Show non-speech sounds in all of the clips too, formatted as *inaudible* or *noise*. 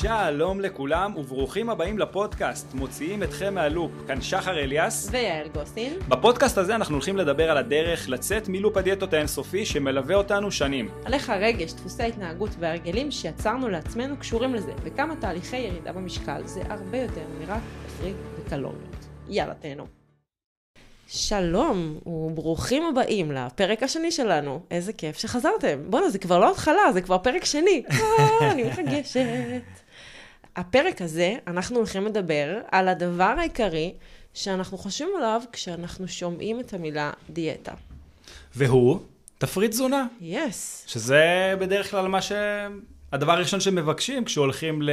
שלום לכולם וברוכים הבאים לפודקאסט, מוציאים אתכם מהלופ. כאן שחר אליאס. ויעל גוסין. בפודקאסט הזה אנחנו הולכים לדבר על הדרך לצאת מלופ הדיאטות האינסופי שמלווה אותנו שנים. על איך הרגש, דפוסי ההתנהגות והרגלים שיצרנו לעצמנו קשורים לזה, וכמה תהליכי ירידה במשקל זה הרבה יותר מרק תפריט וקלוריות. יאללה תהנו. שלום וברוכים הבאים לפרק השני שלנו. איזה כיף שחזרתם. בואנה, זה כבר לא התחלה, זה כבר פרק שני. אה, אני מתרגשת. הפרק הזה, אנחנו הולכים לדבר על הדבר העיקרי שאנחנו חושבים עליו כשאנחנו שומעים את המילה דיאטה. והוא תפריט תזונה. יס. Yes. שזה בדרך כלל מה ש... הדבר הראשון שמבקשים כשהולכים ל...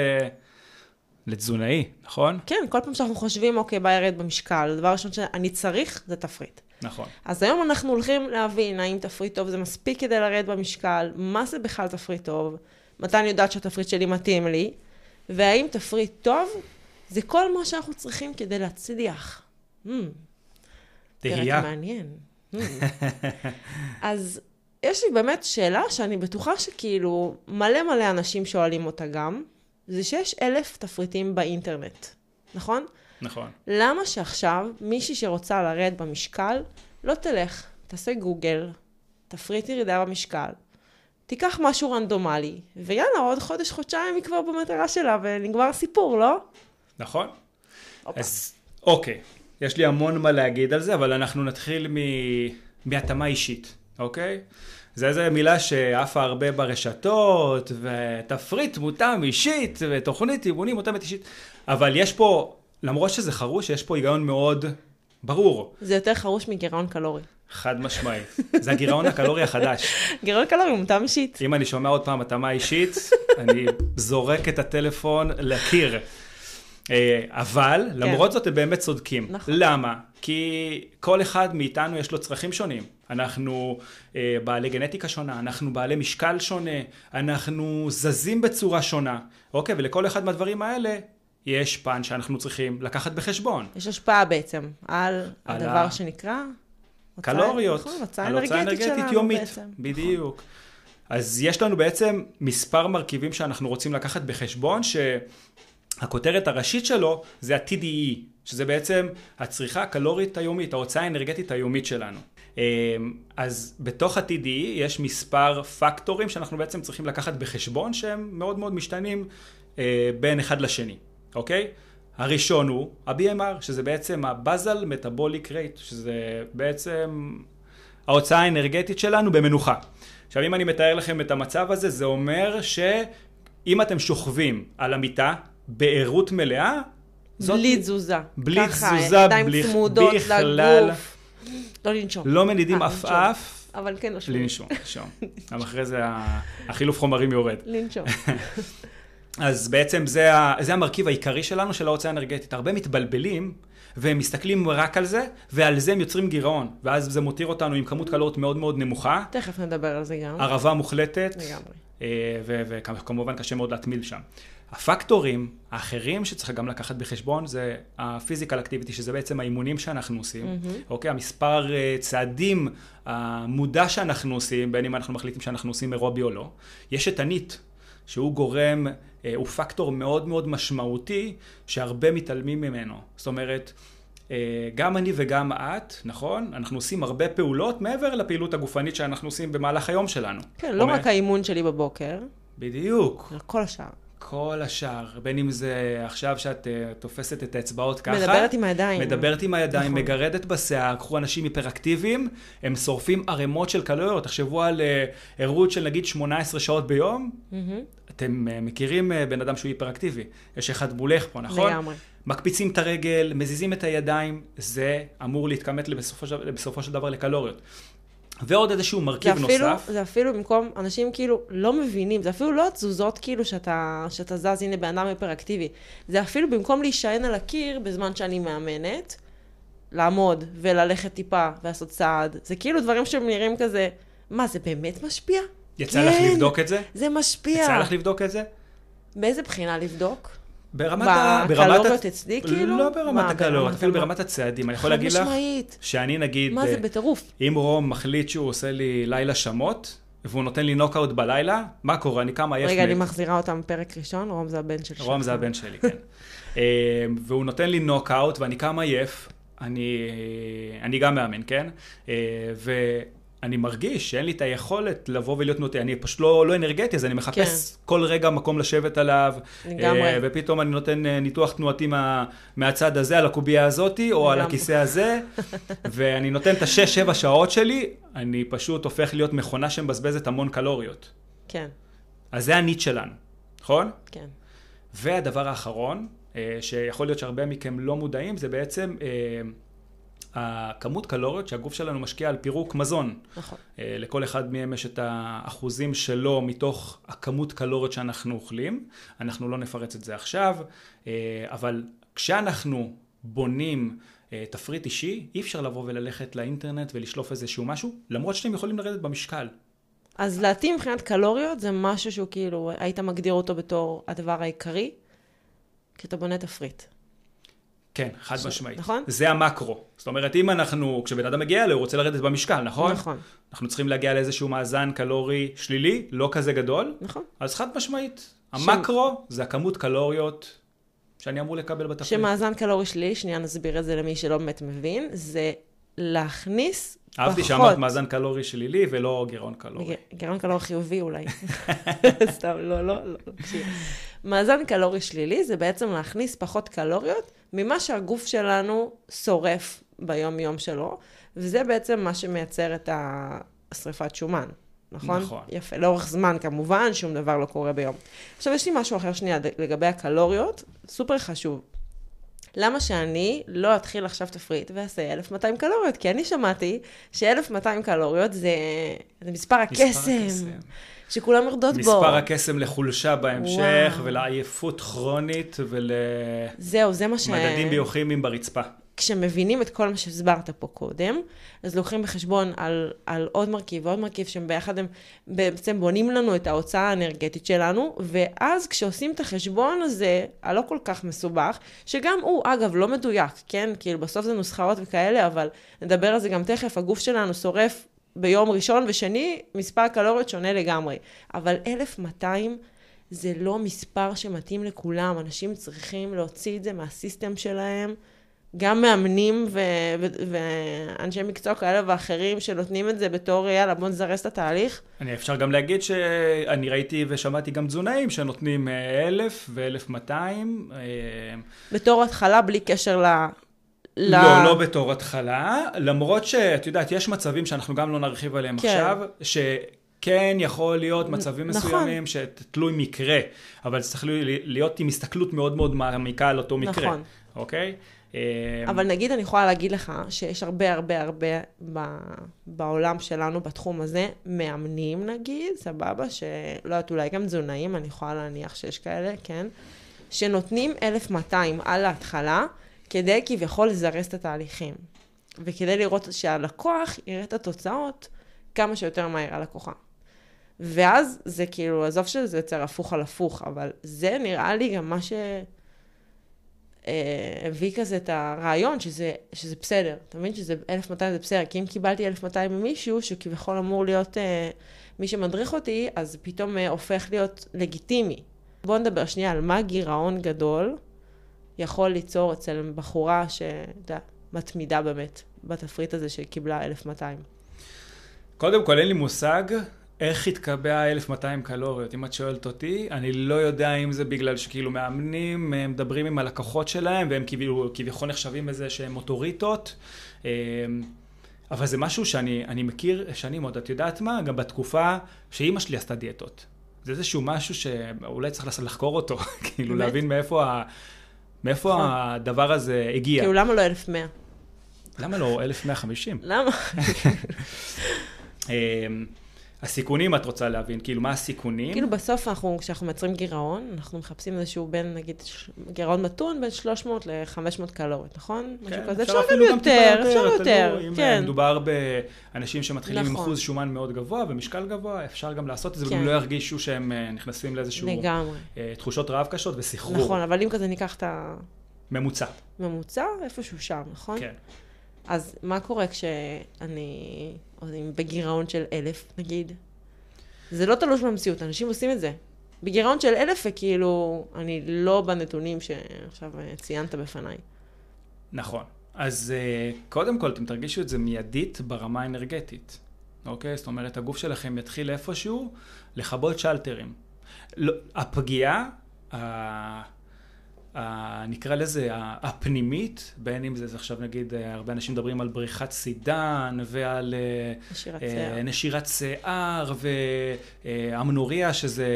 לתזונאי, נכון? כן, כל פעם שאנחנו חושבים, אוקיי, בא ירד במשקל, הדבר הראשון שאני צריך זה תפריט. נכון. אז היום אנחנו הולכים להבין האם תפריט טוב זה מספיק כדי לרדת במשקל, מה זה בכלל תפריט טוב, מתי אני יודעת שהתפריט שלי מתאים לי, והאם תפריט טוב זה כל מה שאנחנו צריכים כדי להצליח. Hmm. תהייה. פרק מעניין. Hmm. *laughs* אז יש לי באמת שאלה שאני בטוחה שכאילו מלא מלא אנשים שואלים אותה גם, זה שיש אלף תפריטים באינטרנט, נכון? נכון. למה שעכשיו מישהי שרוצה לרדת במשקל, לא תלך, תעשה גוגל, תפריט ירידה במשקל, תיקח משהו רנדומלי, ויאללה, עוד חודש, חודשיים היא כבר במטרה שלה, ונגמר הסיפור, לא? נכון. אופה. אז אוקיי, יש לי המון מה להגיד על זה, אבל אנחנו נתחיל מ... מהתאמה אישית, אוקיי? זה איזה מילה שעפה הרבה ברשתות, ותפריט מותאם אישית, ותוכנית אימונים מותאמת אישית, אבל יש פה, למרות שזה חרוש, יש פה היגיון מאוד ברור. זה יותר חרוש מגירעון קלורי. חד משמעית. זה הגירעון הקלורי החדש. גירעון קלורי מותאם אישית. אם אני שומע עוד פעם התאמה אישית, אני זורק את הטלפון לקיר. אבל כן. למרות זאת הם באמת צודקים. נכון. למה? כי כל אחד מאיתנו יש לו צרכים שונים. אנחנו אה, בעלי גנטיקה שונה, אנחנו בעלי משקל שונה, אנחנו זזים בצורה שונה. אוקיי, ולכל אחד מהדברים האלה יש פן שאנחנו צריכים לקחת בחשבון. יש השפעה בעצם על, על הדבר ה... שנקרא... קלוריות. נכון, על הוצאה אנרגטית יומית. בעצם. בדיוק. נכון. אז יש לנו בעצם מספר מרכיבים שאנחנו רוצים לקחת בחשבון, שהכותרת הראשית שלו זה ה-TDE, שזה בעצם הצריכה הקלורית היומית, ההוצאה האנרגטית היומית שלנו. אז בתוך ה-TDE יש מספר פקטורים שאנחנו בעצם צריכים לקחת בחשבון שהם מאוד מאוד משתנים בין אחד לשני, אוקיי? הראשון הוא ה-BMR, שזה בעצם ה-Basal Metabolic Rate, שזה בעצם ההוצאה האנרגטית שלנו במנוחה. עכשיו אם אני מתאר לכם את המצב הזה, זה אומר שאם אתם שוכבים על המיטה בערות מלאה, זאת... בלי תזוזה. בלי ככה, תזוזה, ידיים בלי... צמודות בכלל. לגוף. לא לנשום. לא מנידים אה, עפעף. אבל כן נושמים. לנשום, לנשום. גם אחרי זה החילוף חומרים יורד. לנשום. *laughs* אז בעצם זה, ה- זה המרכיב העיקרי שלנו של ההוצאה האנרגטית. הרבה מתבלבלים והם מסתכלים רק על זה, ועל זה הם יוצרים גירעון. ואז זה מותיר אותנו עם כמות קלוריות מאוד מאוד נמוכה, תכף נדבר על זה גם. ערבה מוחלטת, לגמרי. אה, וכמובן קשה מאוד להתמיד שם. הפקטורים האחרים שצריך גם לקחת בחשבון זה הפיזיקל אקטיביטי, שזה בעצם האימונים שאנחנו עושים, מהמם. אוקיי? המספר אה, צעדים המודע שאנחנו עושים, בין אם אנחנו מחליטים שאנחנו עושים אירובי או לא. יש את הניט, שהוא גורם, אה, הוא פקטור מאוד מאוד משמעותי, שהרבה מתעלמים ממנו. זאת אומרת, אה, גם אני וגם את, נכון? אנחנו עושים הרבה פעולות מעבר לפעילות הגופנית שאנחנו עושים במהלך היום שלנו. כן, לא אומר- רק האימון שלי בבוקר, בדיוק. כל השאר. כל השאר, בין אם זה עכשיו שאת uh, תופסת את האצבעות ככה, מדברת עם הידיים. מדברת עם הידיים, נכון. מגרדת בשיער, קחו אנשים היפראקטיביים, הם שורפים ערימות של קלוריות, תחשבו על uh, ערות של נגיד 18 שעות ביום, מהמם. אתם uh, מכירים uh, בן אדם שהוא היפראקטיבי, יש אחד מולך פה, נכון? לגמרי. מקפיצים את הרגל, מזיזים את הידיים, זה אמור להתכמת לבסופו של, בסופו של דבר לקלוריות. ועוד איזשהו זה מרכיב אפילו, נוסף. זה אפילו במקום, אנשים כאילו לא מבינים, זה אפילו לא התזוזות כאילו שאתה, שאתה זז, הנה בן אדם היפראקטיבי. זה אפילו במקום להישען על הקיר בזמן שאני מאמנת, לעמוד וללכת טיפה ולעשות צעד. זה כאילו דברים שנראים כזה, מה, זה באמת משפיע? יצא כן, לך לבדוק את זה? זה משפיע. יצא לך לבדוק את זה? באיזה בחינה לבדוק? ברמת ה... ברמת בקלוריות אצלי כאילו? לא ברמת הקלוריות, אפילו? ברמת הצעדים. אני יכול להגיד לך משמעית. שאני נגיד, מה זה אה, בטירוף? אם רום מחליט שהוא עושה לי לילה שמות, והוא נותן לי נוקאוט בלילה, מה קורה? אני קם עייף. רגע. אני מחזירה אותם פרק ראשון, רום זה הבן של רום זה הבן שלי, כן. *laughs* אה, והוא נותן לי נוקאוט ואני קם עייף, אני, אני גם מאמן, כן? ואני מרגיש שאין לי את היכולת לבוא ולהיות נוטה, אני פשוט לא, לא אנרגטי, אז אני מחפש כן. כל רגע מקום לשבת עליו. לגמרי. אה, ופתאום אני נותן אה, ניתוח תנועתי מה, מהצד הזה על הקובייה הזאתי, או על לגמרי. הכיסא הזה, *laughs* ואני נותן את השש-שבע שעות שלי, אני פשוט הופך להיות מכונה שמבזבזת המון קלוריות. כן, אז זה הניט שלנו, נכון? כן. והדבר האחרון, אה, שיכול להיות שהרבה מכם לא מודעים, זה בעצם הכמות קלוריות שהגוף שלנו משקיע על פירוק מזון. נכון. אה, לכל אחד מהם יש את האחוזים שלו מתוך הכמות קלוריות שאנחנו אוכלים. אנחנו לא נפרץ את זה עכשיו, אה, אבל כשאנחנו בונים אה, תפריט אישי, אי אפשר לבוא וללכת לאינטרנט ולשלוף איזשהו משהו, למרות שאתם יכולים לרדת במשקל. אז להתאים מבחינת קלוריות זה משהו שהוא כאילו, היית מגדיר אותו בתור הדבר העיקרי, כי אתה בונה תפריט. כן, חד ש- משמעית. נכון? זה המקרו. זאת אומרת, אם אנחנו, כשבן אדם מגיע אליו, הוא רוצה לרדת במשקל, נכון? נכון, אנחנו צריכים להגיע לאיזשהו מאזן קלורי שלילי, לא כזה גדול, נכון. אז חד משמעית. ש- המקרו זה הכמות קלוריות שאני אמור לקבל בתפריט. שמאזן קלורי שלילי, שנייה נסביר את זה למי שלא באמת מבין, זה להכניס פחות. אהבתי שאמרת מאזן קלורי שלילי ולא גירעון קלורי. גירעון קלורי חיובי אולי. *laughs* *laughs* סתם, לא, לא, לא. לא. מאזן קלורי שלילי זה בעצם להכניס פחות קלוריות ממה שהגוף שלנו שורף ביום-יום שלו, וזה בעצם מה שמייצר את השריפת שומן, נכון? נכון. יפה. לאורך זמן כמובן, שום דבר לא קורה ביום. עכשיו, יש לי משהו אחר שנייה לגבי הקלוריות, סופר חשוב. למה שאני לא אתחיל עכשיו תפריט ואעשה 1200 קלוריות? כי אני שמעתי ש-1200 קלוריות זה, זה מספר הקסם, שכולם יורדות בו. מספר הקסם לחולשה בהמשך, וואו. ולעייפות כרונית, זהו, זה ש... ולמדדים ביוכימיים ברצפה. כשמבינים את כל מה שהסברת פה קודם, אז לוקחים בחשבון על, על עוד מרכיב ועוד מרכיב שהם ביחד הם בעצם בונים לנו את ההוצאה האנרגטית שלנו, ואז כשעושים את החשבון הזה, הלא כל כך מסובך, שגם הוא, אגב, לא מדויק, כן? כאילו בסוף זה נוסחאות וכאלה, אבל נדבר על זה גם תכף, הגוף שלנו שורף ביום ראשון ושני, מספר קלוריות שונה לגמרי. אבל 1200 זה לא מספר שמתאים לכולם, אנשים צריכים להוציא את זה מהסיסטם שלהם. גם מאמנים ו- ו- ואנשי מקצוע כאלה ואחרים שנותנים את זה בתור, יאללה, בוא נזרז את התהליך. אני אפשר גם להגיד שאני ראיתי ושמעתי גם תזונאים שנותנים אה, 1,000 ו-1,200. בתור התחלה, בלי קשר ל... ל- לא, לא בתור התחלה, למרות שאת יודעת, יש מצבים שאנחנו גם לא נרחיב עליהם כן. עכשיו, שכן יכול להיות מצבים נכון. מסוימים שתלוי מקרה, אבל צריך להיות עם הסתכלות מאוד מאוד מעמיקה על אותו מקרה, נכון. אוקיי? אה, אבל נגיד, אני יכולה להגיד לך שיש הרבה הרבה הרבה בעולם שלנו, בתחום הזה, מאמנים נגיד, סבבה, שלא יודעת, אולי גם תזונאים, אני יכולה להניח שיש כאלה, כן? שנותנים 1,200 על ההתחלה, כדי כביכול לזרז את התהליכים. וכדי לראות שהלקוח יראה את התוצאות כמה שיותר מהר הלקוחה. ואז זה כאילו, עזוב שזה יוצר הפוך על הפוך, אבל זה נראה לי גם מה ש... אה, הביא כזה את הרעיון שזה, שזה בסדר. אתה מבין שזה 1200 זה בסדר, כי אם קיבלתי 1200 ממישהו שכביכול אמור להיות אה, מי שמדריך אותי, אז פתאום אה, הופך להיות לגיטימי. בואו נדבר שנייה על מה גירעון גדול יכול ליצור אצל בחורה שאתה יודע, מתמידה באמת בתפריט הזה שקיבלה 1200. קודם כל אין לי מושג איך התקבע 1200 קלוריות. אם את שואלת אותי, אני לא יודע אם זה בגלל שכאילו מאמנים, הם מדברים עם הלקוחות שלהם, והם כאילו כביכול נחשבים איזה שהם אוטוריטות. אה, אבל זה משהו שאני אני מכיר שנים עוד, את יודעת מה? גם בתקופה שאימא שלי עשתה דיאטות. זה איזשהו משהו שאולי צריך לחקור אותו, *laughs* כאילו? להבין מאיפה, ה... מאיפה נכון. הדבר הזה הגיע. כאילו, למה לא 1100? למה לא 1150? למה? *laughs* הסיכונים את רוצה להבין, כאילו מה הסיכונים? כאילו בסוף אנחנו, כשאנחנו מייצרים גירעון, אנחנו מחפשים איזשהו בין, נגיד, ש- גירעון מתון בין 300 ל-500 קלוריות, נכון? משהו כן, כזה. אפשר גם אפילו טיפה יותר, אפשר יותר, אם כן. מדובר באנשים שמתחילים עם נכון. אחוז שומן מאוד גבוה ומשקל גבוה, אפשר גם לעשות את זה, כן. וגם לא ירגישו שהם אה, נכנסים לאיזשהו לגמרי. אה, תחושות רעב קשות וסחרור. נכון, אבל אם כזה ניקח את ממוצע, הממוצע, איפשהו שם, נכון? כן. אז מה קורה כשאני, או אם בגירעון של אלף, נגיד? זה לא תלוש במציאות, אנשים עושים את זה. בגירעון של אלף, וכאילו, אני לא בנתונים שעכשיו אה, ציינת בפניי. נכון. אז אה, קודם כל, אתם תרגישו את זה מיידית ברמה האנרגטית. אוקיי? זאת אומרת, הגוף שלכם יתחיל איפשהו לכבות שלטרים. לא, הפגיעה. נקרא לזה הפנימית, בין אם זה עכשיו נגיד, אה, הרבה אנשים מדברים על בריחת סידן ועל אה, שיער, נשירת שיער ואמנוריה, שזה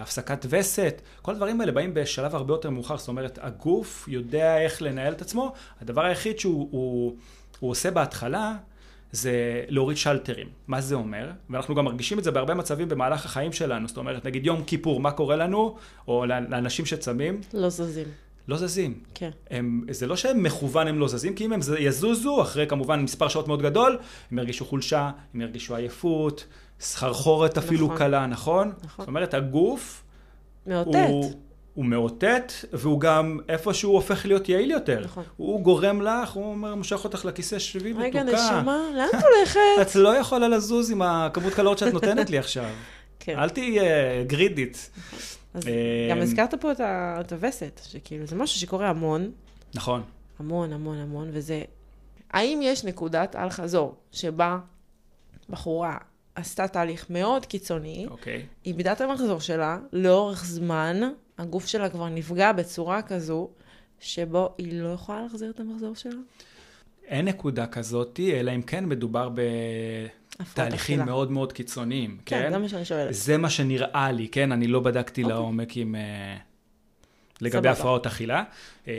הפסקת וסת, כל הדברים האלה באים בשלב הרבה יותר מאוחר, זאת אומרת, הגוף יודע איך לנהל את עצמו, הדבר היחיד שהוא הוא, הוא עושה בהתחלה, זה להוריד שלטרים. מה זה אומר? ואנחנו גם מרגישים את זה בהרבה מצבים במהלך החיים שלנו. זאת אומרת, נגיד יום כיפור, מה קורה לנו? או לאנשים שצמים? לא זזים. לא זזים. כן. הם, זה לא שהם מכוון הם לא זזים, כי אם הם יזוזו, אחרי כמובן מספר שעות מאוד גדול, הם ירגישו חולשה, הם ירגישו עייפות, סחרחורת אפילו נכון. קלה, נכון? נכון. זאת אומרת, הגוף... מאותת. הוא, הוא מאותת, והוא גם איפשהו הופך להיות יעיל יותר. נכון. הוא גורם לך, הוא אומר, מושך אותך לכיסא שבי מתוקה. רגע, נשמה, לאן את הולכת? את לא יכולה לזוז עם הכמות קלוריות שאת נותנת לי עכשיו. כן. אל תהיי uh, גרידית. אז אה, גם הזכרת פה את הווסת, שכאילו, זה משהו שקורה המון, נכון. המון, המון, המון, וזה... האם יש נקודת אל-חזור שבה בחורה עשתה תהליך מאוד קיצוני, אוקיי. איבדה את המחזור שלה, לאורך זמן, הגוף שלה כבר נפגע בצורה כזו, שבו היא לא יכולה להחזיר את המחזור שלה? אין נקודה כזאת, אלא אם כן מדובר בתהליכים אכילה. מאוד מאוד קיצוניים, כן, כן? זה מה שאני שואלת. זה מה שנראה לי, כן? אני לא בדקתי אוקיי. לעומק עם... אה, לגבי סבבה. הפרעות אכילה. אה,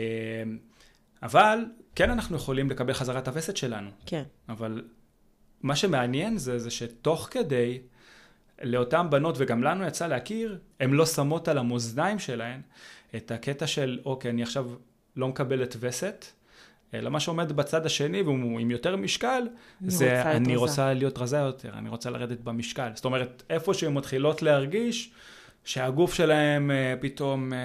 אבל כן אנחנו יכולים לקבל חזרה את הווסת שלנו. כן, אבל מה שמעניין זה, זה שתוך כדי, לאותן בנות, וגם לנו יצא להכיר, הן לא שמות על המאזניים שלהן את הקטע של, אוקיי, אני עכשיו לא מקבלת וסת, אלא מה שעומד בצד השני, והוא עם יותר משקל, אני זה רוצה אני רזה. רוצה להיות רזה יותר, אני רוצה לרדת במשקל. זאת אומרת, איפה שהן מתחילות להרגיש שהגוף שלהן אה, פתאום אה,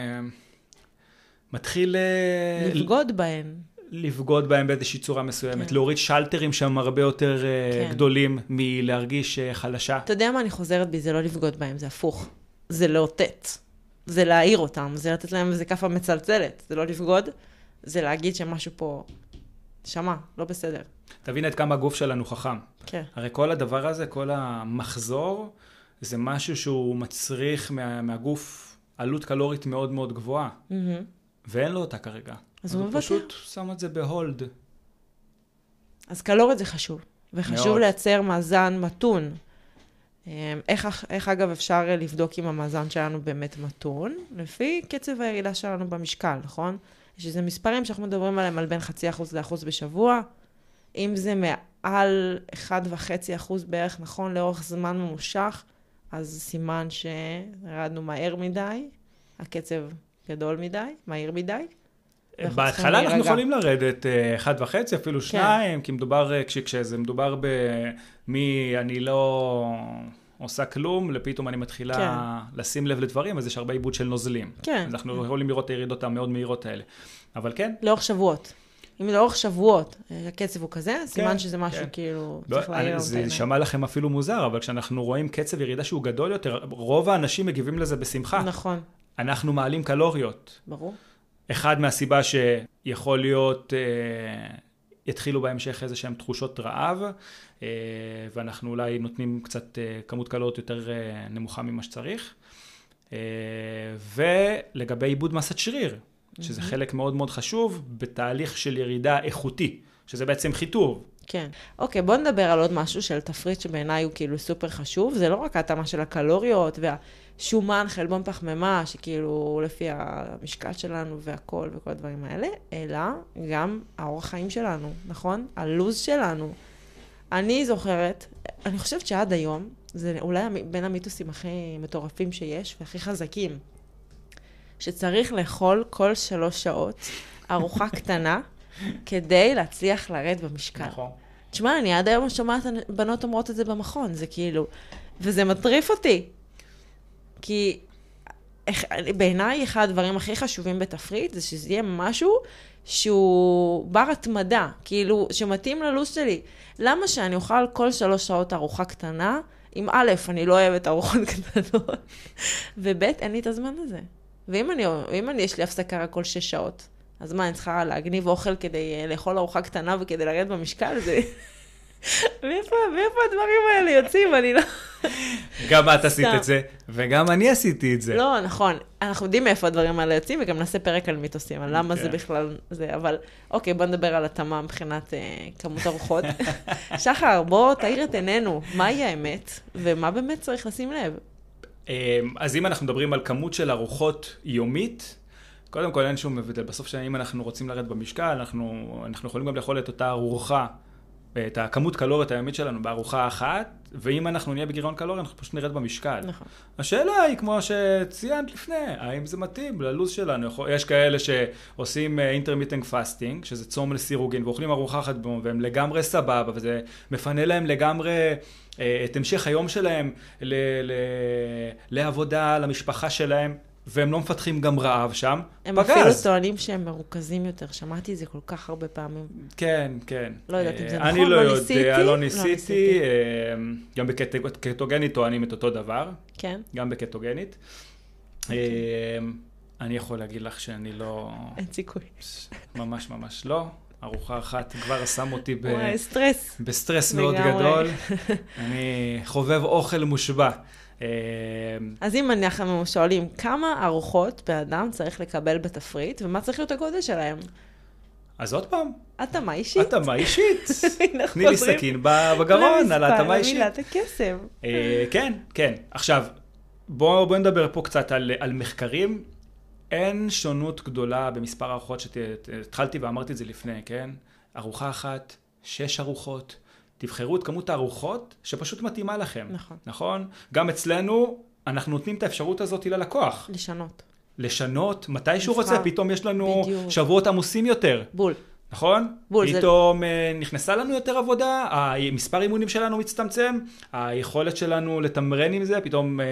מתחיל... אה, לבגוד בהן. לבגוד בהם באיזושהי צורה מסוימת, כן. להוריד שלטרים שהם הרבה יותר אה, כן. גדולים מלהרגיש אה, חלשה. אתה יודע מה אני חוזרת בי? זה לא לבגוד בהם, זה הפוך. זה לאותת. זה להעיר אותם, זה לתת להם איזה כאפה מצלצלת. זה לא לבגוד, זה להגיד שמשהו פה... שמע, לא בסדר. תבין עד כמה הגוף שלנו חכם. כן. הרי כל הדבר הזה, כל המחזור, זה משהו שהוא מצריך מה, מהגוף עלות קלורית מאוד מאוד גבוהה, מהמם. ואין לו אותה כרגע. אז הוא הוא מוותר. פשוט שם את זה בהולד. אז קלוריות זה חשוב. וחשוב מאוד. לייצר מאזן מתון. אמ, איך, איך אגב אפשר לבדוק אם המאזן שלנו באמת מתון? לפי קצב הירידה שלנו במשקל, נכון? יש איזה מספרים שאנחנו מדברים עליהם על בין חצי אחוז לאחוז בשבוע. אם זה מעל 1.5 אחוז בערך, נכון, לאורך זמן ממושך, אז סימן שירדנו מהר מדי, הקצב גדול מדי, מהיר מדי. אנחנו בהתחלה אנחנו להירגע. יכולים לרדת אה, אחד וחצי, אפילו שניים, כי מדובר, אה, כש, כשזה מדובר במי אני לא עושה כלום, לפתאום אני מתחילה כן. לשים לב לדברים, אז יש הרבה עיבוד של נוזלים. כן. אז אנחנו יכולים לראות את הירידות המאוד מהירות האלה. אבל כן, לאורך שבועות. אם לאורך שבועות אה, הקצב הוא כזה, סימן שזה משהו כן. כאילו, לא, צריך להעיר זה העיניים. יישמע לכם אפילו מוזר, אבל כשאנחנו רואים קצב ירידה שהוא גדול יותר, רוב האנשים מגיבים לזה בשמחה. נכון, אנחנו מעלים קלוריות. ברור. אחד מהסיבה שיכול להיות, אה, יתחילו בהמשך איזה שהן תחושות רעב, אה, ואנחנו אולי נותנים קצת אה, כמות קלוריות יותר אה, נמוכה ממה שצריך. ולגבי עיבוד מסת שריר, שזה חלק מאוד מאוד חשוב בתהליך של ירידה איכותי, שזה בעצם חיטוב. כן. אוקיי, בוא נדבר על עוד משהו של תפריט שבעיניי הוא כאילו סופר חשוב. זה לא רק ההתאמה של הקלוריות והשומן, חלבון פחמימה, שכאילו לפי המשקל שלנו והכל וכל הדברים האלה, אלא גם האורח חיים שלנו, נכון? הלו"ז שלנו. אני זוכרת, אני חושבת שעד היום, זה אולי בין המיתוסים הכי מטורפים שיש והכי חזקים, שצריך לאכול כל שלוש שעות ארוחה *laughs* קטנה כדי להצליח לרדת במשקל. נכון. תשמע, אני עד היום שומעת בנות אומרות את זה במכון, זה כאילו... וזה מטריף אותי. כי בעיניי אחד הדברים הכי חשובים בתפריט זה שזה יהיה משהו שהוא בר התמדה, כאילו, שמתאים ללו"ז שלי. למה שאני אוכל כל שלוש שעות ארוחה קטנה, אם א', אני לא אוהבת ארוחות *laughs* קטנות, וב', אין לי את הזמן הזה. ואם אני, ואם אני, יש לי הפסקה רק כל שש שעות, אז מה, אני צריכה להגניב אוכל כדי אה, לאכול ארוחה קטנה וכדי לרדת במשקל? זה... מאיפה, מאיפה הדברים האלה יוצאים? אני לא... גם את עשית. את זה, וגם אני עשיתי את זה. לא, נכון. אנחנו יודעים מאיפה הדברים האלה יוצאים, וגם נעשה פרק על מיתוסים, על למה זה כן. בכלל זה, אבל אוקיי, בוא נדבר על התאמה מבחינת אה, כמות ארוחות. *laughs* שחר, בוא תאיר את עינינו, מהי האמת, ומה באמת צריך לשים לב? אמ, אז אם אנחנו מדברים על כמות של ארוחות יומית, קודם כל אין שום הבדל. בסוף, אם אנחנו רוצים לרדת במשקל, אנחנו, אנחנו יכולים גם לאכול את אותה ארוחה, את הכמות קלוריות היומית שלנו בארוחה אחת, ואם אנחנו נהיה בגירעון קלורי, אנחנו פשוט נרד במשקל. נכון. השאלה היא, כמו שציינת לפני, האם זה מתאים ללו"ז שלנו? יש כאלה שעושים אה, intermittent fasting, שזה צום לסירוגין, ואוכלים ארוחה אחת ביום, והם לגמרי סבבה, וזה מפנה להם לגמרי אה, את המשך היום שלהם ל- ל- לעבודה, למשפחה שלהם, והם לא מפתחים גם רעב שם. הם פגז. אפילו טוענים שהם מרוכזים יותר, שמעתי את זה כל כך הרבה פעמים. כן, כן. לא יודעת אם זה אה, אני נכון, לא לא יודע, ניסיתי, לא לא ניסיתי. אה, גם בקטוגנית טוענים את אותו דבר. כן? גם בקטוגנית. אוקיי. אמ, אני יכול להגיד לך שאני לא, אין סיכוי. ממש ממש לא. ארוחה אחת כבר שם אותי ב... וואי, סטרס. בסטרס מאוד. גדול. *laughs* אני חובב אוכל מושבע. אמ, אז אם אנחנו שואלים, כמה ארוחות בן אדם צריך לקבל בתפריט, ומה צריך להיות הגודל שלהם? אז עוד פעם, התאמה אישית. התאמה אישית. *laughs* תני לי סכין בגרון על ההתאמה אישית. למילת הקסם. אה, כן, כן. עכשיו, בואו בוא נדבר פה קצת על, על מחקרים. אין שונות גדולה במספר הארוחות שהתחלתי ואמרתי את זה לפני, כן? ארוחה אחת, שש ארוחות. תבחרו את כמות הארוחות שפשוט מתאימה לכם. נכון. נכון? גם אצלנו, אנחנו נותנים את האפשרות הזאת ללקוח. לשנות. לשנות מתי שהוא. רוצה, פתאום יש לנו בדיוק. שבועות עמוסים יותר. בול. נכון? בול, פתאום זה... נכנסה לנו יותר עבודה, המספר אימונים שלנו מצטמצם, היכולת שלנו לתמרן עם זה, פתאום אה,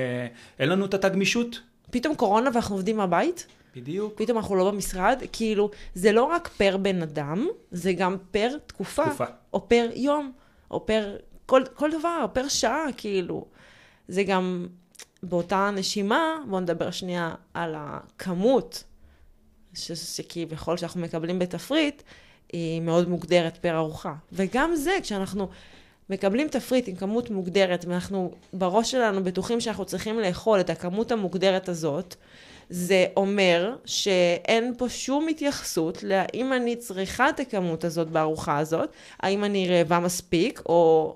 אין לנו את אותה גמישות. פתאום קורונה ואנחנו עובדים מהבית, בדיוק. פתאום אנחנו לא במשרד, כאילו, זה לא רק פר בן אדם, זה גם פר תקופה. תקופה. או פר יום, או פר כל, כל דבר, פר שעה, כאילו. זה גם באותה נשימה, בואו נדבר שנייה על הכמות, ש- שכביכול שאנחנו מקבלים בתפריט, היא מאוד מוגדרת פר ארוחה. וגם זה, כשאנחנו מקבלים תפריט עם כמות מוגדרת, ואנחנו בראש שלנו בטוחים שאנחנו צריכים לאכול את הכמות המוגדרת הזאת, זה אומר שאין פה שום התייחסות להאם אני צריכה את הכמות הזאת בארוחה הזאת, האם אני רעבה מספיק, או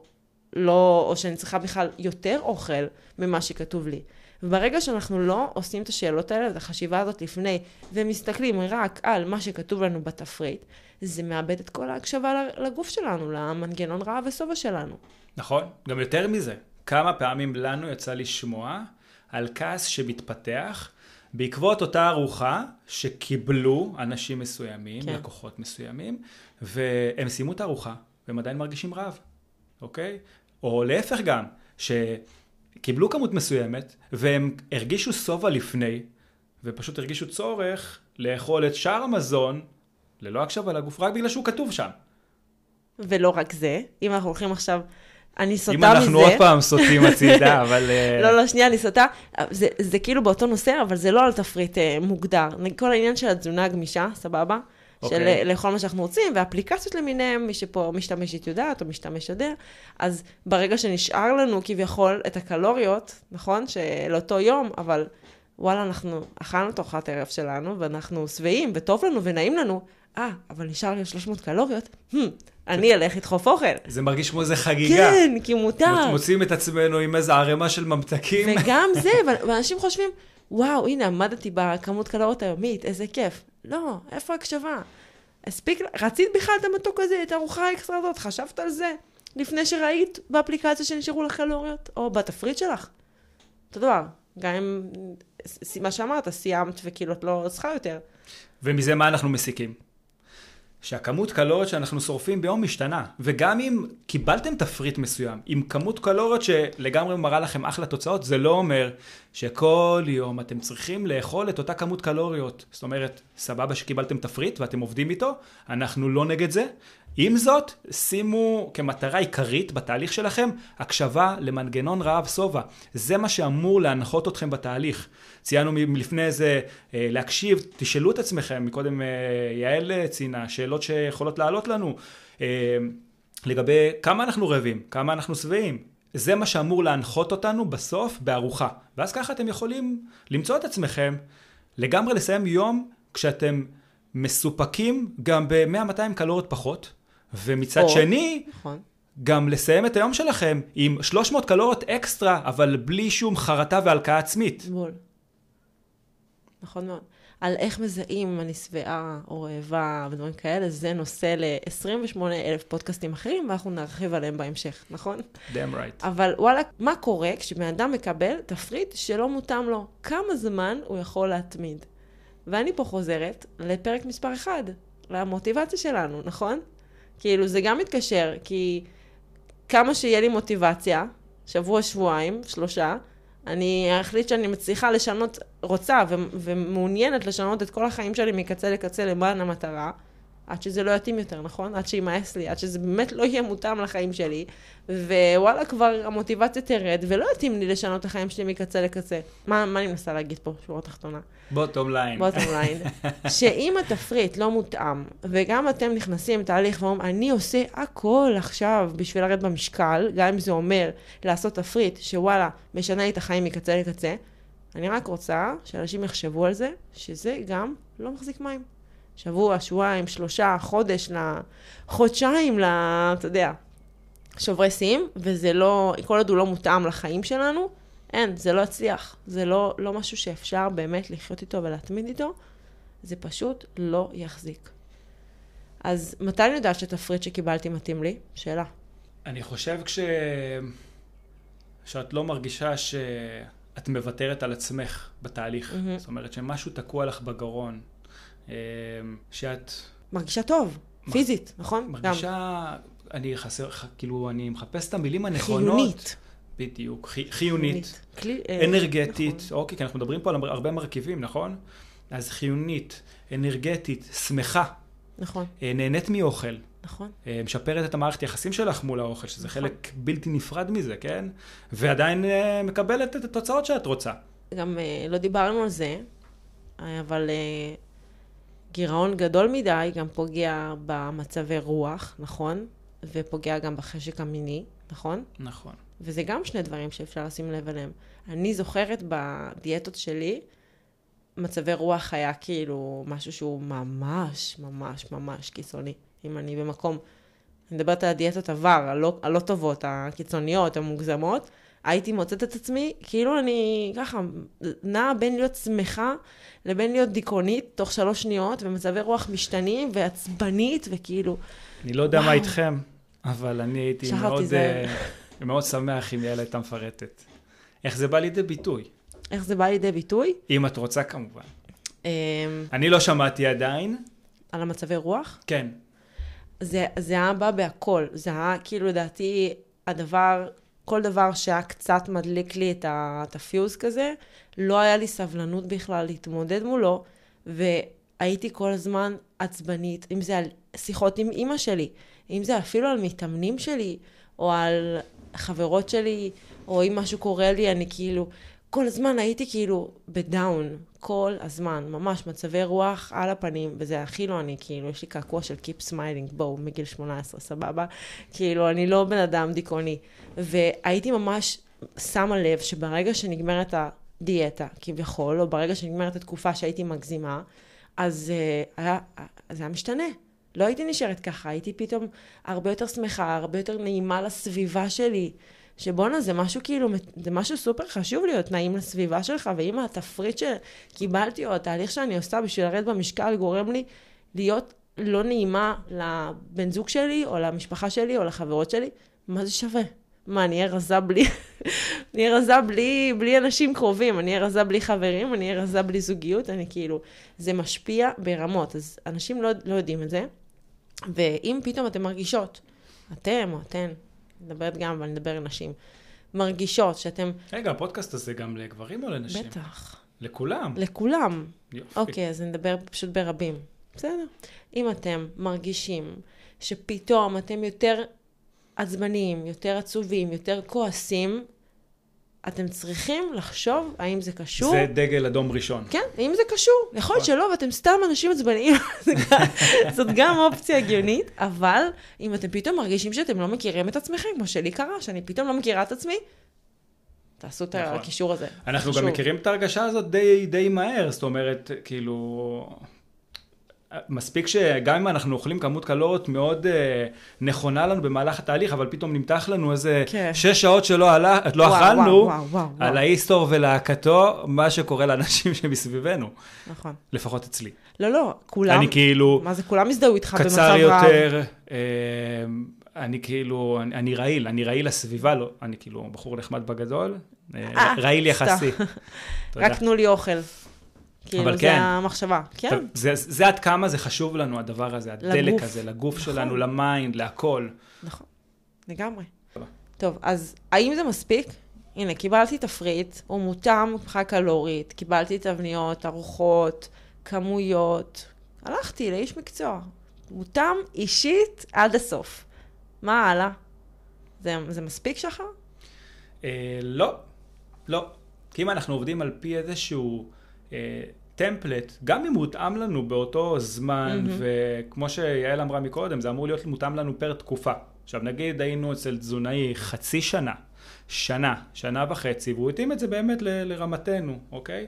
לא, או שאני צריכה בכלל יותר אוכל ממה שכתוב לי. וברגע שאנחנו לא עושים את השאלות האלה, את החשיבה הזאת לפני, ומסתכלים רק על מה שכתוב לנו בתפריט, זה מאבד את כל ההקשבה לגוף שלנו, למנגנון רעב ושובע שלנו. נכון, גם יותר מזה. כמה פעמים לנו יצא לשמוע על כעס שמתפתח בעקבות אותה ארוחה שקיבלו אנשים מסוימים, כן. לקוחות מסוימים, והם סיימו את הארוחה, והם עדיין מרגישים רעב, אוקיי? או להפך גם, שקיבלו כמות מסוימת, והם הרגישו שובע לפני, ופשוט הרגישו צורך לאכול את שאר המזון, ללא הקשבה לגוף, רק בגלל שהוא כתוב שם. ולא רק זה, אם אנחנו הולכים עכשיו, אני סוטה אם מזה. אנחנו עוד פעם סוטים *laughs* הצידה, אבל... אה, לא, לא, שנייה, אני סוטה. זה, זה כאילו באותו נושא, אבל זה לא על תפריט אה, מוגדר. כל העניין של התזונה הגמישה, סבבה? של אוקיי. אה, לאכול מה שאנחנו רוצים, ואפליקציות למיניהם, מי שפה משתמשת יודעת, או משתמש יודע. אז ברגע שנשאר לנו כביכול את הקלוריות, נכון? של אותו יום, אבל וואלה, אנחנו אכלנו את ארוחת הערב שלנו, ואנחנו שבעים, וטוב לנו, ונעים לנו. אה, אבל נשאר לי 300 קלוריות? Hmm, אני אלך לדחוף אוכל. זה מרגיש כמו איזה חגיגה. כן, כי מותר. מוצאים את עצמנו עם איזה ערימה של ממתקים. וגם *laughs* זה, ואנשים חושבים, וואו, הנה, עמדתי בכמות קלוריות היומית, איזה כיף. לא, איפה הקשבה? הספיק, רצית בכלל את המתוק הזה, את הארוחה האקסטרה הזאת, חשבת על זה לפני שראית באפליקציה שנשארו לך קלוריות, או בתפריט שלך? אותו דבר, גם אם, מה שאמרת, סיימת וכאילו את לא צריכה יותר. ומזה מה אנחנו מסיקים? שהכמות קלוריות שאנחנו שורפים ביום משתנה. וגם אם קיבלתם תפריט מסוים, עם כמות קלוריות שלגמרי מראה לכם אחלה תוצאות, זה לא אומר שכל יום אתם צריכים לאכול את אותה כמות קלוריות. זאת אומרת, סבבה שקיבלתם תפריט ואתם עובדים איתו, אנחנו לא נגד זה. עם זאת, שימו כמטרה עיקרית בתהליך שלכם הקשבה למנגנון רעב שובע. זה מה שאמור להנחות אתכם בתהליך. ציינו מלפני זה אה, להקשיב, תשאלו את עצמכם, מקודם אה, יעל ציינה, שאלות שיכולות לעלות לנו, אה, לגבי כמה אנחנו רעבים, כמה אנחנו שבעים. זה מה שאמור להנחות אותנו בסוף בארוחה. ואז ככה אתם יכולים למצוא את עצמכם, לגמרי לסיים יום כשאתם מסופקים גם ב-100-200 קלוריות פחות, ומצד או, שני, נכון. גם לסיים את היום שלכם עם 300 קלוריות אקסטרה, אבל בלי שום חרטה והלקאה עצמית. בול. נכון מאוד. על איך מזהים אם אני שבעה או רעבה ודברים כאלה, זה נושא ל-28 אלף פודקאסטים אחרים, ואנחנו נרחיב עליהם בהמשך, נכון? damn right. אבל וואלה, מה קורה כשבן אדם מקבל תפריט שלא מותאם לו? כמה זמן הוא יכול להתמיד? ואני פה חוזרת לפרק מספר 1, למוטיבציה שלנו, נכון? כאילו, זה גם מתקשר, כי כמה שיהיה לי מוטיבציה, שבוע, שבועיים, שלושה, אני אחליט שאני מצליחה לשנות, רוצה ו- ומעוניינת לשנות את כל החיים שלי מקצה לקצה למען המטרה, עד שזה לא יתאים יותר, נכון? עד שימאס לי, עד שזה באמת לא יהיה מותאם לחיים שלי, ווואלה, כבר המוטיבציה תרד, ולא יתאים לי לשנות את החיים שלי מקצה לקצה. מה, מה אני מנסה להגיד פה, שורה תחתונה? Bottom line. Bottom line. שאם התפריט לא מותאם, וגם אתם נכנסים לתהליך ואומרים, אני עושה הכל עכשיו בשביל לרדת במשקל, גם אם זה אומר לעשות תפריט שוואלה, משנה לי את החיים מקצה לקצה, אני רק רוצה שאנשים יחשבו על זה, שזה גם לא מחזיק מים. שבוע, שבועיים, שלושה, חודש, חודשיים, אתה יודע, שוברי שיאים, וזה לא, כל עוד הוא לא מותאם לחיים שלנו, אין, זה לא יצליח. זה לא, לא משהו שאפשר באמת לחיות איתו ולהתמיד איתו, זה פשוט לא יחזיק. אז מתי אני יודעת שתפריט שקיבלתי מתאים לי? שאלה. אני חושב כש... שאת לא מרגישה שאת מוותרת על עצמך בתהליך. Mm-hmm. זאת אומרת שמשהו תקוע לך בגרון. אמ, שאת... מרגישה טוב. פיזית, נכון? מרגישה... אני חסר, כאילו, אני מחפש את המילים הנכונות. חיונית. בדיוק, חי, חיונית, כלי, אה, אנרגטית, נכון. אוקיי, כי אנחנו מדברים פה על הרבה מרכיבים, נכון? אז חיונית, אנרגטית, שמחה. נכון. אה, נהנית מאוכל. נכון. אה, משפרת את המערכת יחסים שלך מול האוכל, שזה נכון. חלק בלתי נפרד מזה, כן? ועדיין מקבלת את התוצאות שאת רוצה. גם לא דיברנו על זה, אבל גירעון גדול מדי גם פוגע במצבי רוח, נכון? ופוגע גם בחשק המיני, נכון? נכון. וזה גם שני דברים שאפשר לשים לב אליהם. אני זוכרת בדיאטות שלי, מצבי רוח היה כאילו משהו שהוא ממש, ממש, ממש קיצוני. אם אני במקום, אני מדברת על הדיאטות עבר, הלא, הלא טובות, הקיצוניות, המוגזמות, הייתי מוצאת את עצמי, כאילו אני ככה, נעה בין להיות שמחה לבין להיות דיכאונית תוך שלוש שניות, ומצבי רוח משתנים, ועצבנית, וכאילו... אני לא יודע וואו. מה איתכם, אבל אני הייתי מאוד, uh, מאוד שמח אם יעל הייתה מפרטת. איך זה בא לידי ביטוי? איך זה בא לידי ביטוי? אם את רוצה כמובן. אמ, אני לא שמעתי עדיין. על המצבי רוח? כן. זה, זה היה בא בהכל. זה היה כאילו לדעתי הדבר כל דבר שהיה קצת מדליק לי את הפיוז כזה, לא היה לי סבלנות בכלל להתמודד מולו, והייתי כל הזמן עצבנית, אם זה על שיחות עם אימא שלי, אם זה אפילו על מתאמנים שלי, או על חברות שלי, או אם משהו קורה לי, אני כאילו, כל הזמן הייתי כאילו בדאון, כל הזמן, ממש מצבי רוח על הפנים, וזה הכי לא אני, כאילו, יש לי קעקוע של Keep Smiling, בואו, מגיל 18, סבבה? כאילו, אני לא בן אדם דיכאוני. והייתי ממש שמה לב שברגע שנגמרת הדיאטה, כביכול, או ברגע שנגמרת התקופה שהייתי מגזימה, אז uh, היה, זה היה משתנה. לא הייתי נשארת ככה, הייתי פתאום הרבה יותר שמחה, הרבה יותר נעימה לסביבה שלי. שבואנה, זה משהו כאילו, זה משהו סופר חשוב להיות נעים לסביבה שלך, ואם התפריט שקיבלתי, או התהליך שאני עושה בשביל לרדת במשקל, גורם לי להיות לא נעימה לבן זוג שלי, או למשפחה שלי, או לחברות שלי, מה זה שווה? מה, אני אהיה רזה בלי... *laughs* אני אהיה רזה בלי, בלי אנשים קרובים, אני אהיה רזה בלי חברים, אני אהיה רזה בלי זוגיות, אני כאילו... זה משפיע ברמות, אז אנשים לא, לא יודעים את זה, ואם פתאום אתן מרגישות, אתם או אתן, מדברת גם, אבל אני מדבר על נשים, מרגישות שאתם... רגע, הפודקאסט הזה גם לגברים או לנשים? בטח. לכולם. לכולם. יופי. אוקיי, אז אני אדבר פשוט ברבים. בסדר. אם אתם מרגישים שפתאום אתם יותר עצבניים, יותר עצובים, יותר כועסים, אתם צריכים לחשוב האם זה קשור. זה דגל אדום ראשון. כן, האם זה קשור. יכול להיות שלא, ואתם סתם אנשים עצבניים, *laughs* זאת גם אופציה הגיונית, אבל אם אתם פתאום מרגישים שאתם לא מכירים את עצמכם, כמו שלי קרה, שאני פתאום לא מכירה את עצמי, תעשו את נכון. הקישור הזה. אנחנו. גם מכירים את ההרגשה הזאת די, די מהר, זאת אומרת, כאילו... מספיק שגם אם אנחנו אוכלים כמות קלוריות מאוד אה, נכונה לנו במהלך התהליך, אבל פתאום נמתח לנו איזה כן. שש שעות שלא עלה, לא וואו, אכלנו, וואו, וואו, וואו, על. האיסטור ולהקתו, מה שקורה לאנשים *laughs* שמסביבנו, נכון. לפחות אצלי. לא, לא, כולם, אני כאילו מה זה, כולם הזדהו איתך במצב קצר רב. יותר, אה, אני כאילו, אני, אני רעיל, אני רעיל לסביבה, לא, אני כאילו בחור נחמד בגדול, אה, אה, רעיל. יחסי. *laughs* רק תנו לי אוכל. כאילו, אבל זה כן. המחשבה. כן, טוב, זה, זה עד כמה זה חשוב לנו, הדבר הזה, הדלק לגוף. הזה, לגוף נכון. שלנו, ל mind, להכל. נכון, לגמרי. טוב. טוב, אז האם זה מספיק? הנה, קיבלתי תפריט, הוא מותאם מבחינה קלורית, קיבלתי תבניות, ארוחות, כמויות. הלכתי לאיש מקצוע. מותאם אישית עד הסוף. מה הלאה? זה, זה מספיק שחר? אה, לא, לא. כי אם אנחנו עובדים על פי איזשהו טמפלט, גם אם מותאם לנו באותו זמן, מהמם. וכמו שיעל אמרה מקודם, זה אמור להיות מותאם לנו פר תקופה. עכשיו נגיד היינו אצל תזונאי חצי שנה, שנה, שנה וחצי, והוא התאים את זה באמת ל- לרמתנו, אוקיי?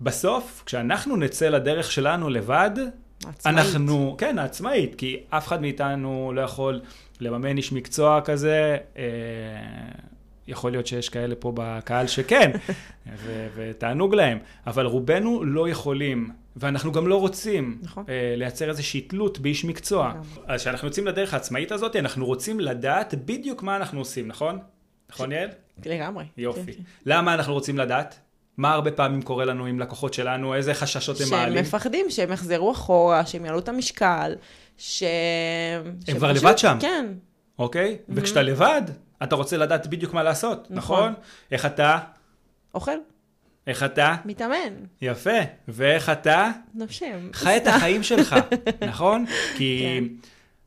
בסוף, כשאנחנו נצא לדרך שלנו לבד, עצמאית. אנחנו, כן, העצמאית, כי אף אחד מאיתנו לא יכול לממן איש מקצוע כזה. אה, יכול להיות שיש כאלה פה בקהל שכן, ו- ותענוג להם, אבל רובנו לא יכולים, ואנחנו גם לא רוצים נכון. אה, לייצר איזושהי תלות באיש מקצוע. לגמרי. אז כשאנחנו יוצאים לדרך העצמאית הזאת, אנחנו רוצים לדעת בדיוק מה אנחנו עושים, נכון? נכון, יעל? לגמרי. יופי. כן, כן. למה אנחנו רוצים לדעת? מה הרבה פעמים קורה לנו עם לקוחות שלנו? איזה חששות הם שהם מעלים? מפחדים שהם יחזרו אחורה, שהם יעלו את המשקל, ש... הם כבר לבד שם. כן, אוקיי? וכשאתה לבד, אתה רוצה לדעת בדיוק מה לעשות, נכון. נכון? איך אתה? אוכל, איך אתה? מתאמן, יפה. ואיך אתה? נושם. חי את החיים שלך, *laughs* נכון? כי כן.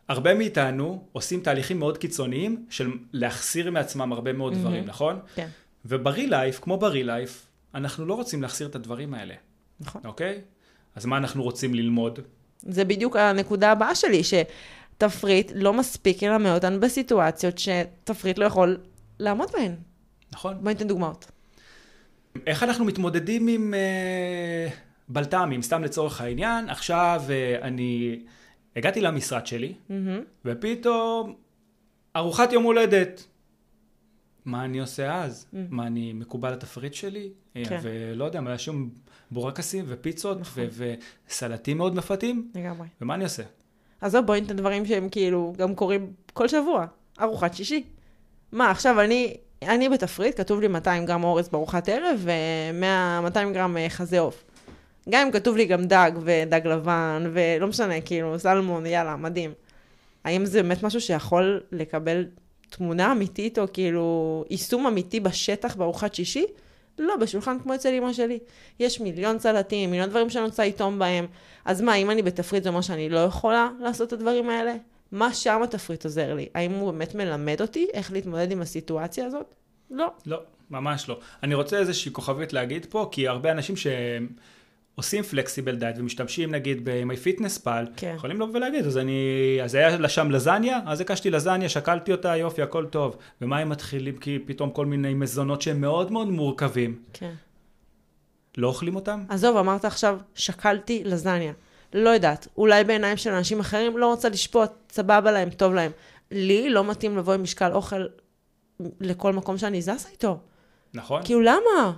הרבה מאיתנו עושים תהליכים מאוד קיצוניים של להחסיר מעצמם הרבה מאוד דברים, נכון? כן, וברי לייף, כמו ברי לייף, אנחנו לא רוצים להחסיר את הדברים האלה, נכון. אוקיי? אז מה אנחנו רוצים ללמוד? זה בדיוק הנקודה הבאה שלי, שתפריט לא מספיק ללמד אותנו בסיטואציות שתפריט לא יכול לעמוד בהן. נכון? בואי ניתן דוגמאות. איך אנחנו מתמודדים עם אה, בלת"מים, סתם לצורך העניין, עכשיו אה, אני הגעתי למשרד שלי, מהמם. ופתאום ארוחת יום הולדת. מה אני עושה אז? Mm. מה, אני מקובל לתפריט שלי? אה, כן. ולא יודע, היה שם בורקסים ופיצות נכון. וסלטים מאוד מפתים, לגמרי. ומה אני עושה? עזוב, בואי ניתן דברים שהם כאילו גם קורים כל שבוע. ארוחת שישי. מה, עכשיו אני, אני בתפריט, כתוב לי 200 גרם אורז בארוחת ערב ו-200 גרם אה, חזה עוף. גם אם כתוב לי גם דג ודג לבן, ולא משנה, כאילו, סלמון, יאללה, מדהים. האם זה באמת משהו שיכול לקבל תמונה אמיתית, או כאילו יישום אמיתי בשטח בארוחת שישי? לא, בשולחן כמו אצל אמא שלי. יש מיליון סלטים, מיליון דברים שאני רוצה לטעום בהם. אז מה, אם אני בתפריט זה אומר שאני לא יכולה לעשות את הדברים האלה? מה שם התפריט עוזר לי? האם הוא באמת מלמד אותי איך להתמודד עם הסיטואציה הזאת? לא. לא, ממש לא. אני רוצה איזושהי כוכבית להגיד פה, כי הרבה אנשים שעושים פלקסיבל דייט ומשתמשים נגיד ב-My Fitness Pal, כן. יכולים לבוא ולהגיד, אז אני, אז היה לה שם לזניה, אז הקשתי לזניה, שקלתי אותה, יופי, הכל טוב. ומה הם מתחילים, כי פתאום כל מיני מזונות שהם מאוד מאוד מורכבים, כן. לא אוכלים אותם? עזוב, אמרת עכשיו, שקלתי לזניה. לא יודעת, אולי בעיניים של אנשים אחרים לא רוצה לשפוט, סבבה להם, טוב להם. לי לא מתאים לבוא עם משקל אוכל לכל מקום שאני זזה איתו. נכון? כאילו, למה?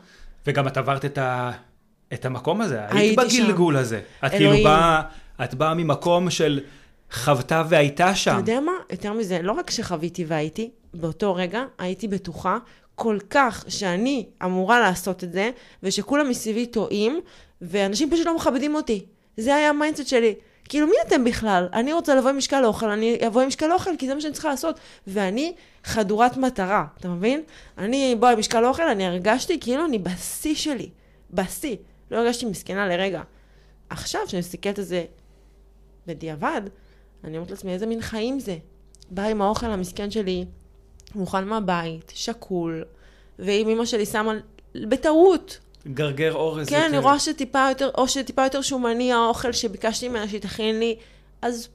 וגם את עברת את, ה... את המקום הזה, היית הייתי שם. בגלגול הזה. את כאילו אלוהים. באה, את באה ממקום של חוותה והייתה שם. אתה יודע מה? יותר מזה, לא רק שחוויתי והייתי, באותו רגע הייתי בטוחה כל כך שאני אמורה לעשות את זה, ושכולם מסביבי טועים, ואנשים פשוט לא מכבדים אותי. זה היה ה mindset שלי. כאילו, מי אתם בכלל? אני רוצה לבוא עם משקל אוכל, אני אבוא עם משקל אוכל, כי זה מה שאני צריכה לעשות. ואני חדורת מטרה, אתה מבין? אני באה עם משקל אוכל, אני הרגשתי כאילו אני בשיא שלי. בשיא. לא הרגשתי מסכנה לרגע. עכשיו, כשאני מסתכלת על זה בדיעבד, אני אומרת לעצמי, איזה מין חיים זה? בא עם האוכל המסכן שלי, מוכן מהבית, שקול, ואם אמא שלי שמה בטעות, גרגר אורז כן, אני רואה שטיפה יותר, או שטיפה יותר שומני האוכל שביקשתי ממנה שהיא תכין לי, אז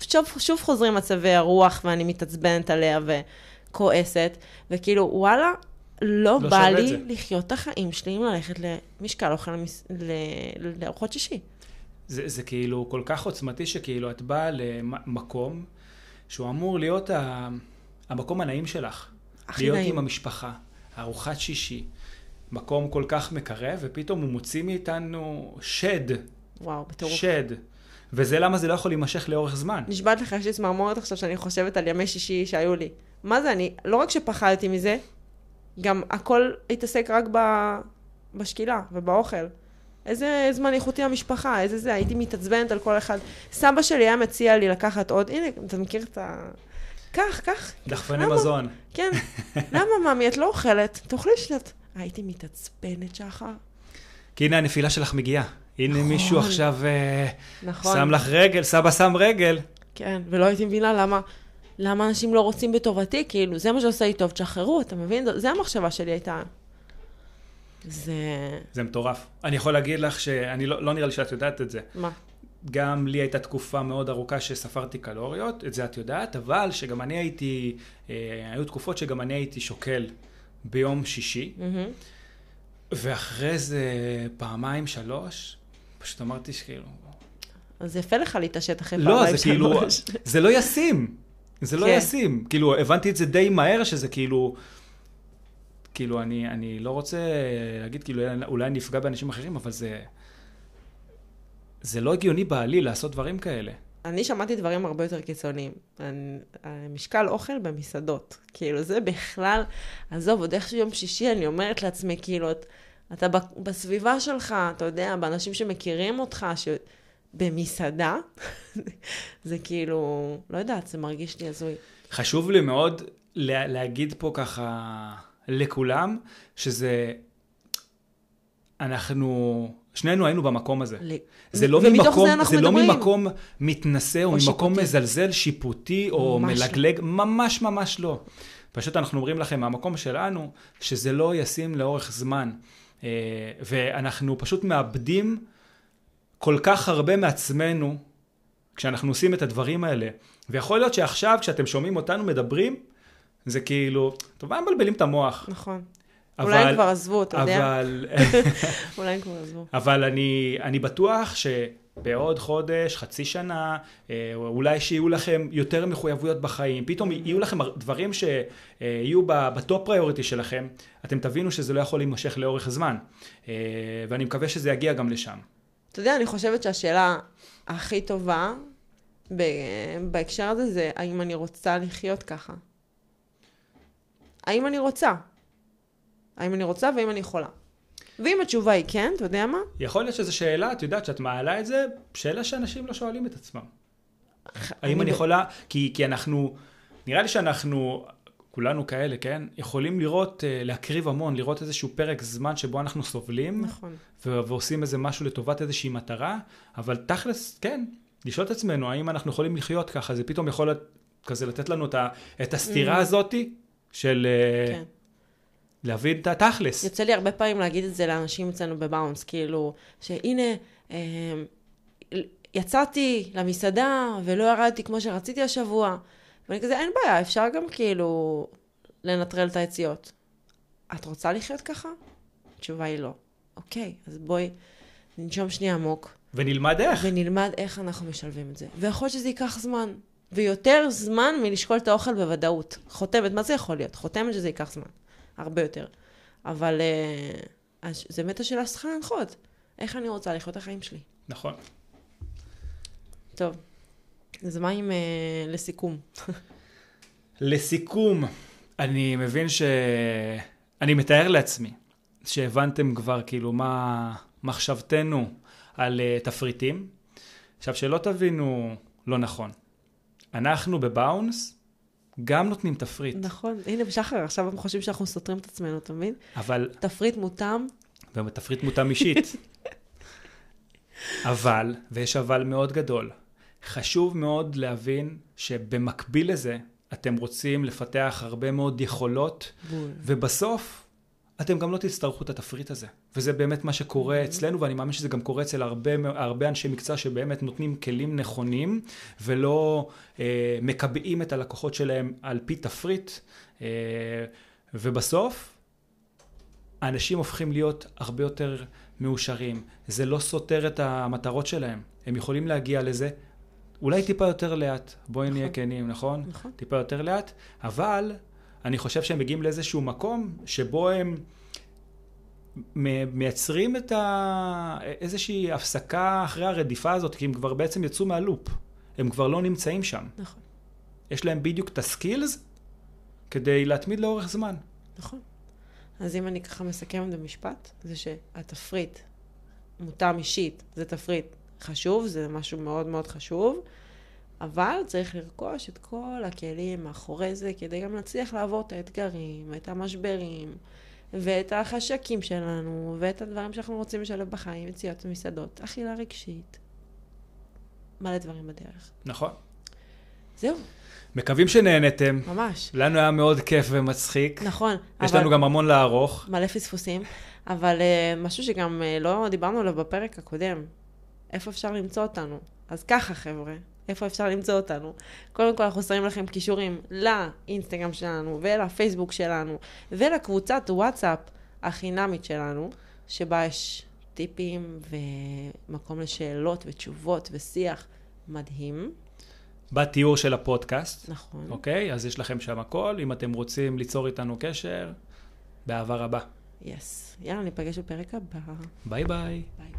שוב, שוב חוזרים מצבי הרוח ואני מתעצבנת עליה וכועסת, וכאילו, וואלה, לא, לא בא לי זה. לחיות את החיים שלי עם ללכת למשקל אוכל למס- ל- לארוחות שישי. זה, זה כאילו כל כך עוצמתי שכאילו את באה למקום שהוא אמור להיות ה... המקום הנעים שלך. הכי להיות נעים. עם המשפחה, ארוחת שישי, מקום כל כך מקרב, ופתאום הוא מוציא מאיתנו שד, וואו, בטירוף. שד. וזה למה זה לא יכול להימשך לאורך זמן. נשבעת לך, יש לי צמרמורת עכשיו שאני חושבת על ימי שישי שהיו לי. מה זה, אני, לא רק שפחדתי מזה, גם הכל התעסק רק ב, בשקילה ובאוכל. איזה זמן איכותי המשפחה, איזה זה, הייתי מתעצבנת על כל אחד. סבא שלי היה מציע לי לקחת עוד, הנה, אתה מכיר את ה... קח, קח. דחפני למה? מזון. כן. *laughs* למה, ממי, את לא אוכלת? תאכלי שנת. הייתי מתעצבנת, שחר. כי הנה הנפילה שלך מגיעה. הנה נכון. מישהו עכשיו אה, נכון. שם לך רגל, סבא שם רגל. כן, ולא הייתי מבינה למה, למה אנשים לא רוצים בטובתי, כאילו, זה מה שעושה לי טוב, תשחררו, אתה מבין? זה המחשבה שלי הייתה. זה... זה מטורף. אני יכול להגיד לך שאני לא, לא נראה לי שאת יודעת את זה. מה? גם לי הייתה תקופה מאוד ארוכה שספרתי קלוריות, את זה את יודעת, אבל שגם אני הייתי, אה, היו תקופות שגם אני הייתי שוקל ביום שישי, מהמם. ואחרי זה פעמיים, שלוש, פשוט אמרתי שכאילו, אז יפה לך להתעשת אחרי לא, פעמיים זה כאילו, שלוש. זה לא ישים. זה לא כן. ישים. כאילו, הבנתי את זה די מהר, שזה כאילו... כאילו, אני, אני לא רוצה להגיד, כאילו, אולי אני אפגע באנשים אחרים, אבל זה... זה לא הגיוני בעליל לעשות דברים כאלה. אני שמעתי דברים הרבה יותר קיצוניים. אני- משקל אוכל במסעדות. כאילו, זה בכלל, עזוב, עוד איכשהו יום שישי אני אומרת לעצמי, כאילו, את- אתה בסביבה שלך, אתה יודע, באנשים שמכירים אותך, ש... במסעדה, *laughs* זה כאילו, לא יודעת, זה מרגיש לי הזוי. חשוב לי מאוד לה, להגיד פה ככה לכולם, שזה... אנחנו... שנינו היינו במקום הזה. ל- זה לא ממקום, זה זה לא. ממקום מתנשא או או ממקום שיפוטי. מזלזל, שיפוטי או ממש לא. מלגלג, ממש ממש לא. פשוט אנחנו אומרים לכם מהמקום שלנו, שזה לא ישים לאורך זמן. אה, ואנחנו פשוט מאבדים כל כך הרבה מעצמנו כשאנחנו עושים את הדברים האלה. ויכול להיות שעכשיו, כשאתם שומעים אותנו מדברים, זה כאילו, טוב, מה מבלבלים את המוח? נכון. אבל, אולי הם כבר עזבו, אתה יודע? אבל, *laughs* אולי הם כבר עזבו. אבל אני, אני בטוח שבעוד חודש, חצי שנה, אה, אולי שיהיו לכם יותר מחויבויות בחיים, פתאום יהיו לכם דברים שיהיו בטופ פריוריטי שלכם, אתם תבינו שזה לא יכול להימשך לאורך זמן. אה, ואני מקווה שזה יגיע גם לשם. אתה יודע, אני חושבת שהשאלה הכי טובה בהקשר הזה זה האם אני רוצה לחיות ככה. האם אני רוצה? האם אני רוצה והאם אני יכולה. ואם התשובה היא כן, אתה יודע מה? יכול להיות שזו שאלה, את יודעת, שאת מעלה את זה, שאלה שאנשים לא שואלים את עצמם. האם אני ב- יכולה, כי, כי אנחנו, נראה לי שאנחנו, כולנו כאלה, כן? יכולים לראות, אה, להקריב המון, לראות איזשהו פרק זמן שבו אנחנו סובלים, נכון. ו- ועושים איזה משהו לטובת איזושהי מטרה, אבל תכלס, כן, לשאול את עצמנו, האם אנחנו יכולים לחיות ככה, זה פתאום יכול כזה לתת לנו את, ה, את הסתירה Mm. הזאתי של אה, כן. להבין את התכלס. יוצא לי הרבה פעמים להגיד את זה לאנשים אצלנו בבאונס, כאילו, שהנה, אה, יצאתי למסעדה ולא ירדתי כמו שרציתי השבוע, ואני כזה, אין בעיה, אפשר גם כאילו לנטרל את היציאות. את רוצה לחיות ככה? התשובה היא לא. אוקיי, אז בואי ננשום שנייה עמוק, ונלמד איך. ונלמד איך אנחנו משלבים את זה. ויכול להיות שזה ייקח זמן. ויותר זמן מלשקול את האוכל בוודאות. חותמת, מה זה יכול להיות? חותמת שזה ייקח זמן. הרבה יותר. אבל אה, אז זה באמת השאלה שצריכה להנחות. איך אני רוצה לחיות את החיים שלי? נכון. טוב. אז מה עם אה, לסיכום? לסיכום, אני מבין ש... אני מתאר לעצמי שהבנתם כבר כאילו מה מחשבתנו על uh, תפריטים. עכשיו, שלא תבינו לא נכון. אנחנו בבאונס גם נותנים תפריט, נכון. הנה, בשחר, עכשיו הם חושבים שאנחנו סותרים את עצמנו, אתה מבין? אבל, תפריט מותאם. ותפריט מותאם אישית. *laughs* אבל, ויש אבל מאוד גדול, חשוב מאוד להבין שבמקביל לזה, אתם רוצים לפתח הרבה מאוד יכולות, בול. ובסוף אתם גם לא תצטרכו את התפריט הזה. וזה באמת מה שקורה אצלנו, ואני מאמין שזה גם קורה אצל הרבה, הרבה אנשי מקצוע שבאמת נותנים כלים נכונים, ולא אה, מקבעים את הלקוחות שלהם על פי תפריט. אה, ובסוף, האנשים הופכים להיות הרבה יותר מאושרים. זה לא סותר את המטרות שלהם. הם יכולים להגיע לזה. אולי טיפה יותר לאט, בואי נכון. נהיה כנים, נכון? נכון. טיפה יותר לאט, אבל אני חושב שהם מגיעים לאיזשהו מקום שבו הם מייצרים את ה... איזושהי הפסקה אחרי הרדיפה הזאת, כי הם כבר בעצם יצאו מהלופ. הם כבר לא נמצאים שם. נכון, יש להם בדיוק את הסקילס כדי להתמיד לאורך זמן. נכון. אז אם אני ככה מסכמת במשפט, זה שהתפריט מותאם אישית, זה תפריט חשוב, זה משהו מאוד מאוד חשוב, אבל צריך לרכוש את כל הכלים מאחורי זה, כדי גם להצליח לעבור את האתגרים, את המשברים, ואת החשקים שלנו, ואת הדברים שאנחנו רוצים לשלב בחיים, יציאות ומסעדות, אכילה רגשית, מלא דברים בדרך. נכון. זהו, מקווים שנהנתם. ממש. לנו היה מאוד כיף ומצחיק. נכון. יש אבל- לנו גם המון לערוך. מלא פספוסים, אבל uh, משהו שגם uh, לא דיברנו עליו בפרק הקודם, איפה אפשר למצוא אותנו? אז ככה, חבר'ה, איפה אפשר למצוא אותנו? קודם כל, אנחנו שמים לכם קישורים לאינסטגרם שלנו ולפייסבוק שלנו ולקבוצת וואטסאפ החינמית שלנו, שבה יש טיפים ומקום לשאלות ותשובות ושיח מדהים. בתיאור של הפודקאסט, נכון. אוקיי? אז יש לכם שם הכל. אם אתם רוצים ליצור איתנו קשר, באהבה רבה. Yes. יאללה, ניפגש בפרק הבא. ביי ביי. ביי.